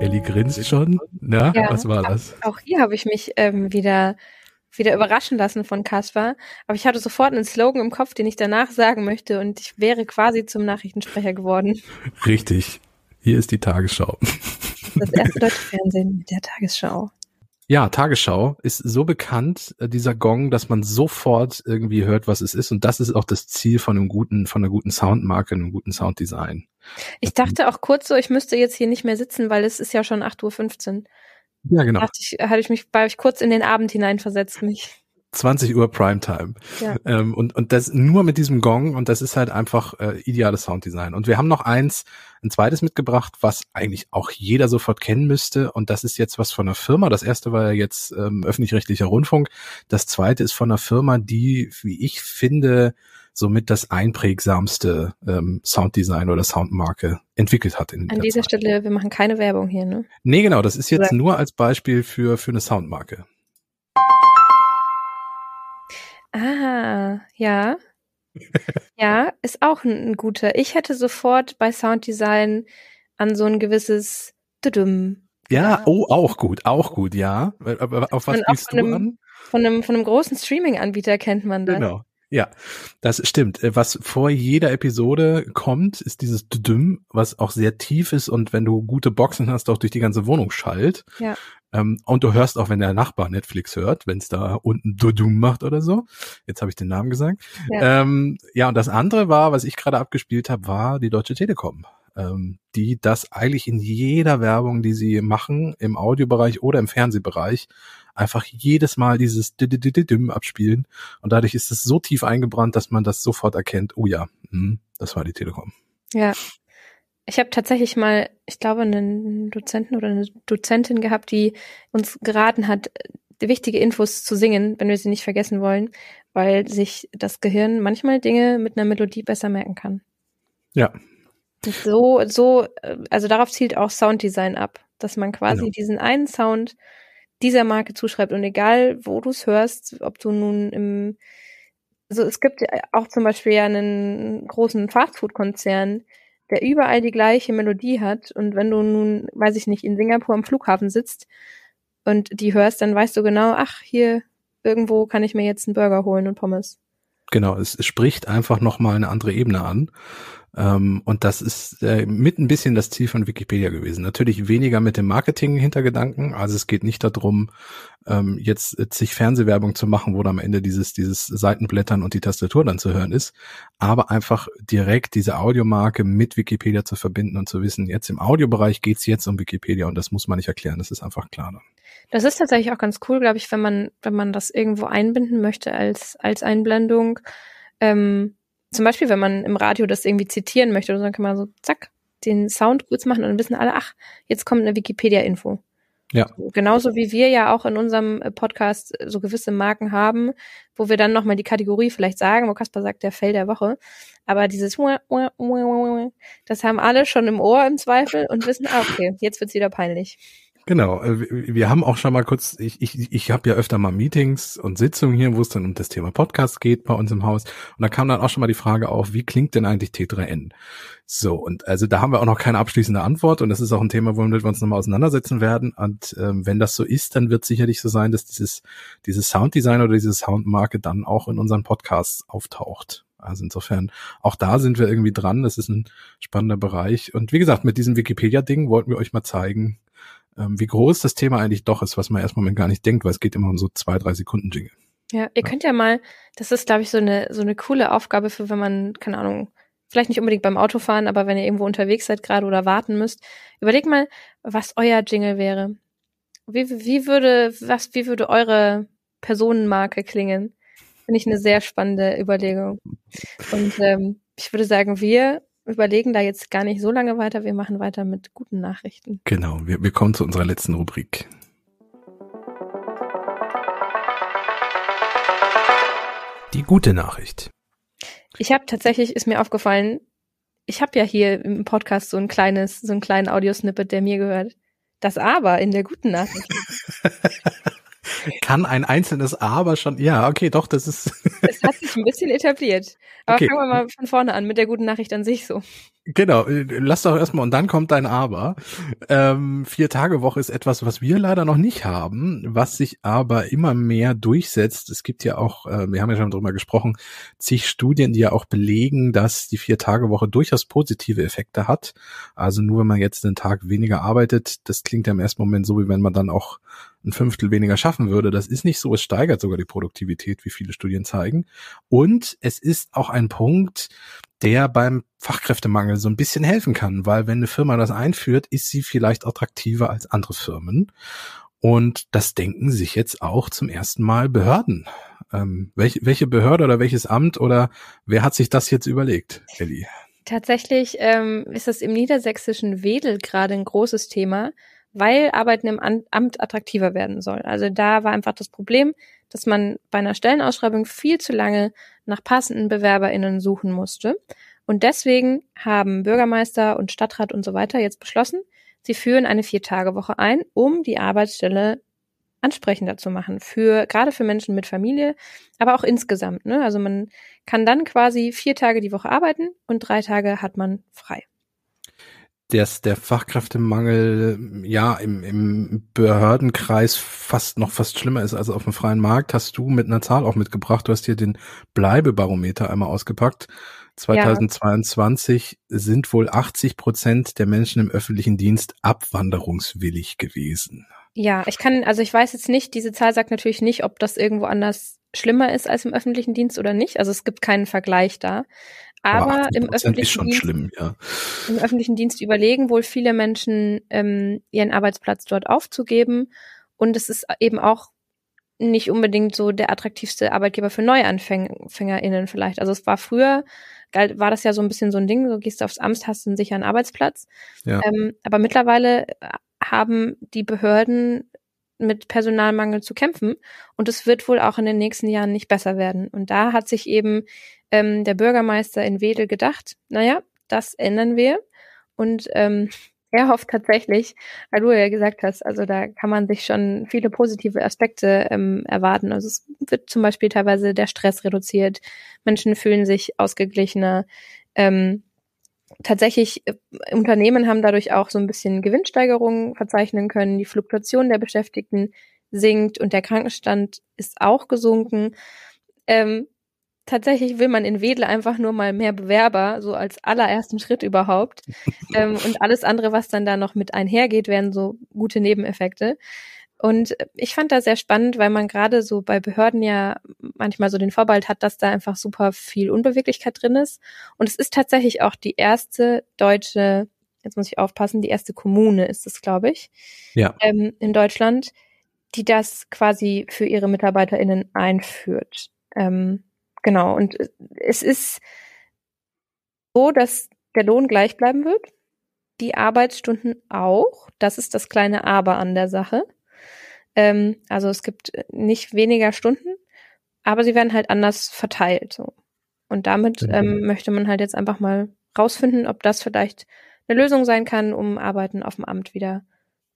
Ellie grinst schon. Na, ja, was war das? Auch hier habe ich mich ähm, wieder wieder überraschen lassen von Caspar. Aber ich hatte sofort einen Slogan im Kopf, den ich danach sagen möchte und ich wäre quasi zum Nachrichtensprecher geworden. Richtig. Hier ist die Tagesschau. Das erste deutsche Fernsehen mit der Tagesschau. Ja, Tagesschau ist so bekannt, äh, dieser Gong, dass man sofort irgendwie hört, was es ist. Und das ist auch das Ziel von einem guten, von einer guten Soundmarke, einem guten Sounddesign. Ich dachte auch kurz so, ich müsste jetzt hier nicht mehr sitzen, weil es ist ja schon 8.15 Uhr. Ja, genau. Dachte ich, hatte ich mich, war ich kurz in den Abend hineinversetzt mich. 20 Uhr Primetime. Ja. Ähm, und, und das nur mit diesem Gong und das ist halt einfach äh, ideales Sounddesign. Und wir haben noch eins, ein zweites mitgebracht, was eigentlich auch jeder sofort kennen müsste. Und das ist jetzt was von einer Firma. Das erste war ja jetzt ähm, öffentlich-rechtlicher Rundfunk. Das zweite ist von einer Firma, die, wie ich finde, somit das einprägsamste ähm, Sounddesign oder Soundmarke entwickelt hat. An dieser Zeit. Stelle, wir machen keine Werbung hier, ne? Nee, genau, das ist jetzt oder? nur als Beispiel für, für eine Soundmarke. Ah, ja. ja, ist auch ein, ein, guter. Ich hätte sofort bei Sounddesign an so ein gewisses Dudum. Ja, oh, auch gut, auch gut, ja. Auf was spielst du einem, an? Von einem, von einem großen Streaming-Anbieter kennt man das. Genau. Ja, das stimmt. Äh, was vor jeder Episode kommt, ist dieses Düm, was auch sehr tief ist und wenn du gute Boxen hast, auch durch die ganze Wohnung schallt. Ja. Ähm, und du hörst auch, wenn der Nachbar Netflix hört, wenn es da unten Dudum macht oder so. Jetzt habe ich den Namen gesagt. Ja. Ähm, ja, und das andere war, was ich gerade abgespielt habe, war die Deutsche Telekom ähm, die das eigentlich in jeder Werbung, die sie machen, im Audiobereich oder im Fernsehbereich, einfach jedes Mal dieses Dim abspielen. Und dadurch ist es so tief eingebrannt, dass man das sofort erkennt, oh ja, mh, das war die Telekom. Ja. Ich habe tatsächlich mal, ich glaube, einen Dozenten oder eine Dozentin gehabt, die uns geraten hat, wichtige Infos zu singen, wenn wir sie nicht vergessen wollen, weil sich das Gehirn manchmal Dinge mit einer Melodie besser merken kann. Ja, so, so, also darauf zielt auch Sounddesign ab, dass man quasi genau. diesen einen Sound dieser Marke zuschreibt und egal, wo du es hörst, ob du nun im, also es gibt auch zum Beispiel ja einen großen Fastfood-Konzern, der überall die gleiche Melodie hat und wenn du nun, weiß ich nicht, in Singapur am Flughafen sitzt und die hörst, dann weißt du genau, ach, hier irgendwo kann ich mir jetzt einen Burger holen und Pommes. Genau, es, es spricht einfach nochmal eine andere Ebene an. Ähm, und das ist äh, mit ein bisschen das Ziel von Wikipedia gewesen. Natürlich weniger mit dem Marketing-Hintergedanken. Also es geht nicht darum, ähm, jetzt zig Fernsehwerbung zu machen, wo am Ende dieses, dieses Seitenblättern und die Tastatur dann zu hören ist, aber einfach direkt diese Audiomarke mit Wikipedia zu verbinden und zu wissen, jetzt im Audiobereich geht's jetzt um Wikipedia und das muss man nicht erklären, das ist einfach klar dann. Das ist tatsächlich auch ganz cool, glaube ich, wenn man, wenn man das irgendwo einbinden möchte als, als Einblendung. Ähm, zum Beispiel, wenn man im Radio das irgendwie zitieren möchte, dann kann man so zack den Sound kurz machen und dann wissen alle, ach, jetzt kommt eine Wikipedia-Info. Ja. Genauso wie wir ja auch in unserem äh, Podcast so gewisse Marken haben, wo wir dann nochmal die Kategorie vielleicht sagen, wo Kasper sagt, der Fell der Woche. Aber dieses das haben alle schon im Ohr im Zweifel und wissen, ah, okay, jetzt wird's wieder peinlich. Genau, äh, wir haben auch schon mal kurz, ich, ich, ich habe ja öfter mal Meetings und Sitzungen hier, wo es dann um das Thema Podcast geht bei uns im Haus. Und da kam dann auch schon mal die Frage auf, wie klingt denn eigentlich T3N? So, und also da haben wir auch noch keine abschließende Antwort und das ist auch ein Thema, womit wir uns nochmal auseinandersetzen werden. Und ähm, wenn das so ist, dann wird sicherlich so sein, dass dieses, dieses Sounddesign oder diese Soundmarke dann auch in unseren Podcasts auftaucht. Also insofern, auch da sind wir irgendwie dran. Das ist ein spannender Bereich. Und wie gesagt, mit diesem Wikipedia-Ding wollten wir euch mal zeigen, ähm, wie groß das Thema eigentlich doch ist, was man erstmal gar nicht denkt, weil es geht immer um so zwei, drei Sekunden Jingle. Ja, ihr könnt ja mal, das ist, glaube ich, so eine, so eine coole Aufgabe für, wenn man, keine Ahnung, vielleicht nicht unbedingt beim Autofahren, aber wenn ihr irgendwo unterwegs seid gerade oder warten müsst, überlegt mal, was euer Jingle wäre. Wie, wie würde, was, wie würde eure Personenmarke klingen? Finde ich eine sehr spannende Überlegung. Und ähm, ich würde sagen, wir überlegen da jetzt gar nicht so lange weiter. Wir machen weiter mit guten Nachrichten. Genau, wir, wir kommen zu unserer letzten Rubrik. Die gute Nachricht. Ich habe tatsächlich, ist mir aufgefallen, ich habe ja hier im Podcast so ein kleines, so einen kleinen Audiosnippet, der mir gehört. Das aber in der guten Nachricht. Kann ein einzelnes Aber schon, ja, okay, doch, das ist. es hat sich ein bisschen etabliert. Aber okay. fangen wir mal von vorne an mit der guten Nachricht an sich so. Genau, äh, lass doch erstmal und dann kommt dein Aber. Ähm, vier Tage Woche ist etwas, was wir leider noch nicht haben, was sich aber immer mehr durchsetzt. Es gibt ja auch, äh, wir haben ja schon drüber gesprochen, zig Studien, die ja auch belegen, dass die vier Tage Woche durchaus positive Effekte hat. Also nur wenn man jetzt einen Tag weniger arbeitet, das klingt ja im ersten Moment so, wie wenn man dann auch ein Fünftel weniger schaffen würde. Das ist nicht so. Es steigert sogar die Produktivität, wie viele Studien zeigen. Und es ist auch ein Punkt, der beim Fachkräftemangel so ein bisschen helfen kann, weil wenn eine Firma das einführt, ist sie vielleicht attraktiver als andere Firmen. Und das denken sich jetzt auch zum ersten Mal Behörden. Ähm, welche, welche Behörde oder welches Amt oder wer hat sich das jetzt überlegt, Elli? Tatsächlich ähm, ist das im niedersächsischen Wedel gerade ein großes Thema, weil Arbeiten im Amt attraktiver werden soll. Also da war einfach das Problem, dass man bei einer Stellenausschreibung viel zu lange nach passenden BewerberInnen suchen musste. Und deswegen haben Bürgermeister und Stadtrat und so weiter jetzt beschlossen, sie führen eine Vier-Tage-Woche ein, um die Arbeitsstelle ansprechender zu machen für gerade für Menschen mit Familie, aber auch insgesamt. Ne? Also man kann dann quasi vier Tage die Woche arbeiten und drei Tage hat man frei dass der Fachkräftemangel ja im, im Behördenkreis fast noch fast schlimmer ist als auf dem freien Markt, hast du mit einer Zahl auch mitgebracht. Du hast hier den Bleibebarometer einmal ausgepackt. 2022 ja. sind wohl 80 Prozent der Menschen im öffentlichen Dienst abwanderungswillig gewesen. Ja, ich kann, also ich weiß jetzt nicht, diese Zahl sagt natürlich nicht, ob das irgendwo anders schlimmer ist als im öffentlichen Dienst oder nicht. Also es gibt keinen Vergleich da. Aber, Aber im öffentlichen, Dienst, schlimm, ja. im öffentlichen Dienst überlegen wohl viele Menschen, ähm, ihren Arbeitsplatz dort aufzugeben. Und es ist eben auch nicht unbedingt so der attraktivste Arbeitgeber für NeuanfängerInnen vielleicht. Also es war früher, war das ja so ein bisschen so ein Ding, so gehst du aufs Amt, hast einen sicheren Arbeitsplatz. Ja. Ähm, aber mittlerweile haben die Behörden mit Personalmangel zu kämpfen. Und es wird wohl auch in den nächsten Jahren nicht besser werden. Und da hat sich eben ähm, der Bürgermeister in Wedel gedacht, naja, das ändern wir. Und ähm, er hofft tatsächlich, weil du ja gesagt hast, also da kann man sich schon viele positive Aspekte ähm, erwarten. Also es wird zum Beispiel teilweise der Stress reduziert, Menschen fühlen sich ausgeglichener. Ähm, tatsächlich, äh, Unternehmen haben dadurch auch so ein bisschen Gewinnsteigerungen verzeichnen können. Die Fluktuation der Beschäftigten sinkt und der Krankenstand ist auch gesunken. Ähm, tatsächlich will man in Wedel einfach nur mal mehr Bewerber, so als allerersten Schritt überhaupt. ähm, und alles andere, was dann da noch mit einhergeht, wären so gute Nebeneffekte. Und ich fand das sehr spannend, weil man gerade so bei Behörden ja manchmal so den Vorbehalt hat, dass da einfach super viel Unbeweglichkeit drin ist. Und es ist tatsächlich auch die erste deutsche, jetzt muss ich aufpassen, die erste Kommune ist es, glaube ich, ja. ähm, in Deutschland, die das quasi für ihre MitarbeiterInnen einführt. Ähm, genau. Und es ist so, dass der Lohn gleich bleiben wird. Die Arbeitsstunden auch. Das ist das kleine Aber an der Sache. Ähm, also es gibt äh, nicht weniger Stunden, aber sie werden halt anders verteilt. So. Und damit mhm. ähm, möchte man halt jetzt einfach mal rausfinden, ob das vielleicht eine Lösung sein kann, um Arbeiten auf dem Amt wieder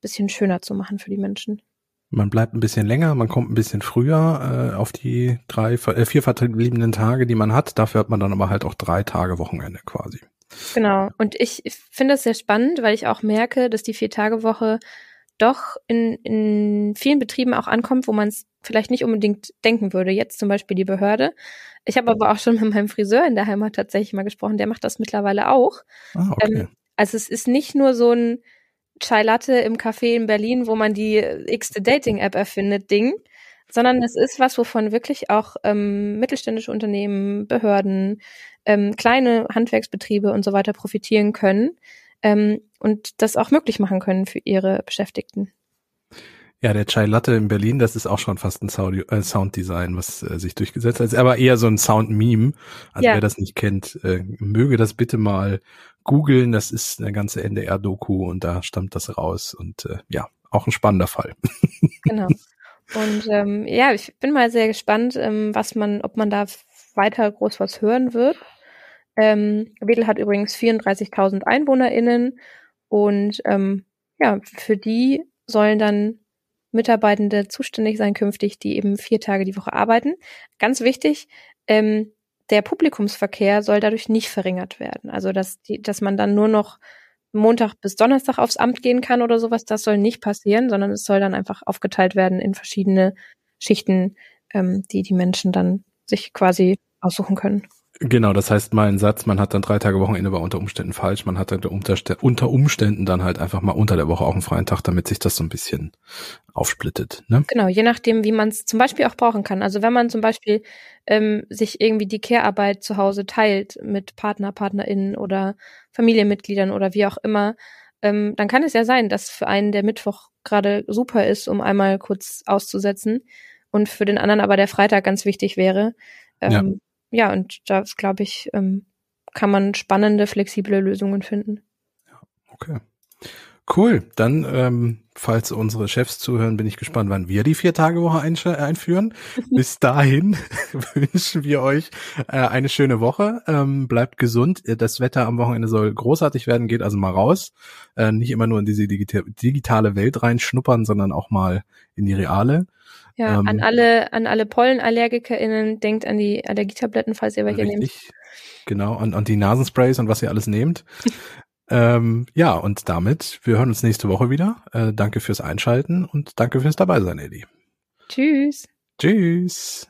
bisschen schöner zu machen für die Menschen. Man bleibt ein bisschen länger, man kommt ein bisschen früher äh, auf die drei, äh, vier verbliebenen Tage, die man hat. Dafür hat man dann aber halt auch drei Tage Wochenende quasi. Genau. Und ich finde das sehr spannend, weil ich auch merke, dass die Vier-Tage-Woche doch in, in vielen Betrieben auch ankommt, wo man es vielleicht nicht unbedingt denken würde. Jetzt zum Beispiel die Behörde. Ich habe aber auch schon mit meinem Friseur in der Heimat tatsächlich mal gesprochen. Der macht das mittlerweile auch. Ah, okay. Ähm, also es ist nicht nur so ein Chai Latte im Café in Berlin, wo man die x-te Dating-App erfindet, Ding, sondern es ist was, wovon wirklich auch ähm, mittelständische Unternehmen, Behörden, ähm, kleine Handwerksbetriebe und so weiter profitieren können ähm, und das auch möglich machen können für ihre Beschäftigten. Ja, der Chai Latte in Berlin, das ist auch schon fast ein Sound äh, Sounddesign, was äh, sich durchgesetzt hat. Aber eher so ein Sound-Meme. Also ja. wer das nicht kennt, äh, möge das bitte mal googeln. Das ist eine ganze NDR-Doku und da stammt das raus. Und äh, ja, auch ein spannender Fall. Genau. Und ähm, ja, ich bin mal sehr gespannt, ähm, was man, ob man da weiter groß was hören wird. Ähm, Wedel hat übrigens 34.000 EinwohnerInnen und ähm, ja, für die sollen dann Mitarbeitende zuständig sein künftig, die eben vier Tage die Woche arbeiten. Ganz wichtig, ähm, der Publikumsverkehr soll dadurch nicht verringert werden. Also dass die, dass man dann nur noch Montag bis Donnerstag aufs Amt gehen kann oder sowas, das soll nicht passieren, sondern es soll dann einfach aufgeteilt werden in verschiedene Schichten, ähm, die die Menschen dann sich quasi aussuchen können. Genau, das heißt mein Satz, man hat dann drei Tage Wochenende war unter Umständen falsch. Man hat dann unter Umständen dann halt einfach mal unter der Woche auch einen freien Tag, damit sich das so ein bisschen aufsplittet. Ne? Genau, je nachdem, wie man es zum Beispiel auch brauchen kann. Also wenn man zum Beispiel ähm, sich irgendwie die Care-Arbeit zu Hause teilt mit Partner, PartnerInnen oder Familienmitgliedern oder wie auch immer, ähm, dann kann es ja sein, dass für einen der Mittwoch gerade super ist, um einmal kurz auszusetzen und für den anderen aber der Freitag ganz wichtig wäre. Ähm, ja ja, und da glaube ich, ähm, kann man spannende, flexible Lösungen finden. Ja, okay. Cool. Dann, ähm, falls unsere Chefs zuhören, bin ich gespannt, wann wir die Vier-Tage-Woche einführen. Bis dahin wünschen wir euch äh, eine schöne Woche. Ähm, bleibt gesund. Das Wetter am Wochenende soll großartig werden. Geht also mal raus. Äh, nicht immer nur in diese digitale Welt reinschnuppern, sondern auch mal in die reale. Ja, ähm, an alle, an alle PollenallergikerInnen, denkt an die Allergietabletten, falls ihr welche richtig, nehmt. Genau, an, an die Nasensprays und was ihr alles nehmt. Ähm, ja, und damit, wir hören uns nächste Woche wieder. Äh, danke fürs Einschalten und danke fürs Dabeisein, Eddie. Tschüss. Tschüss.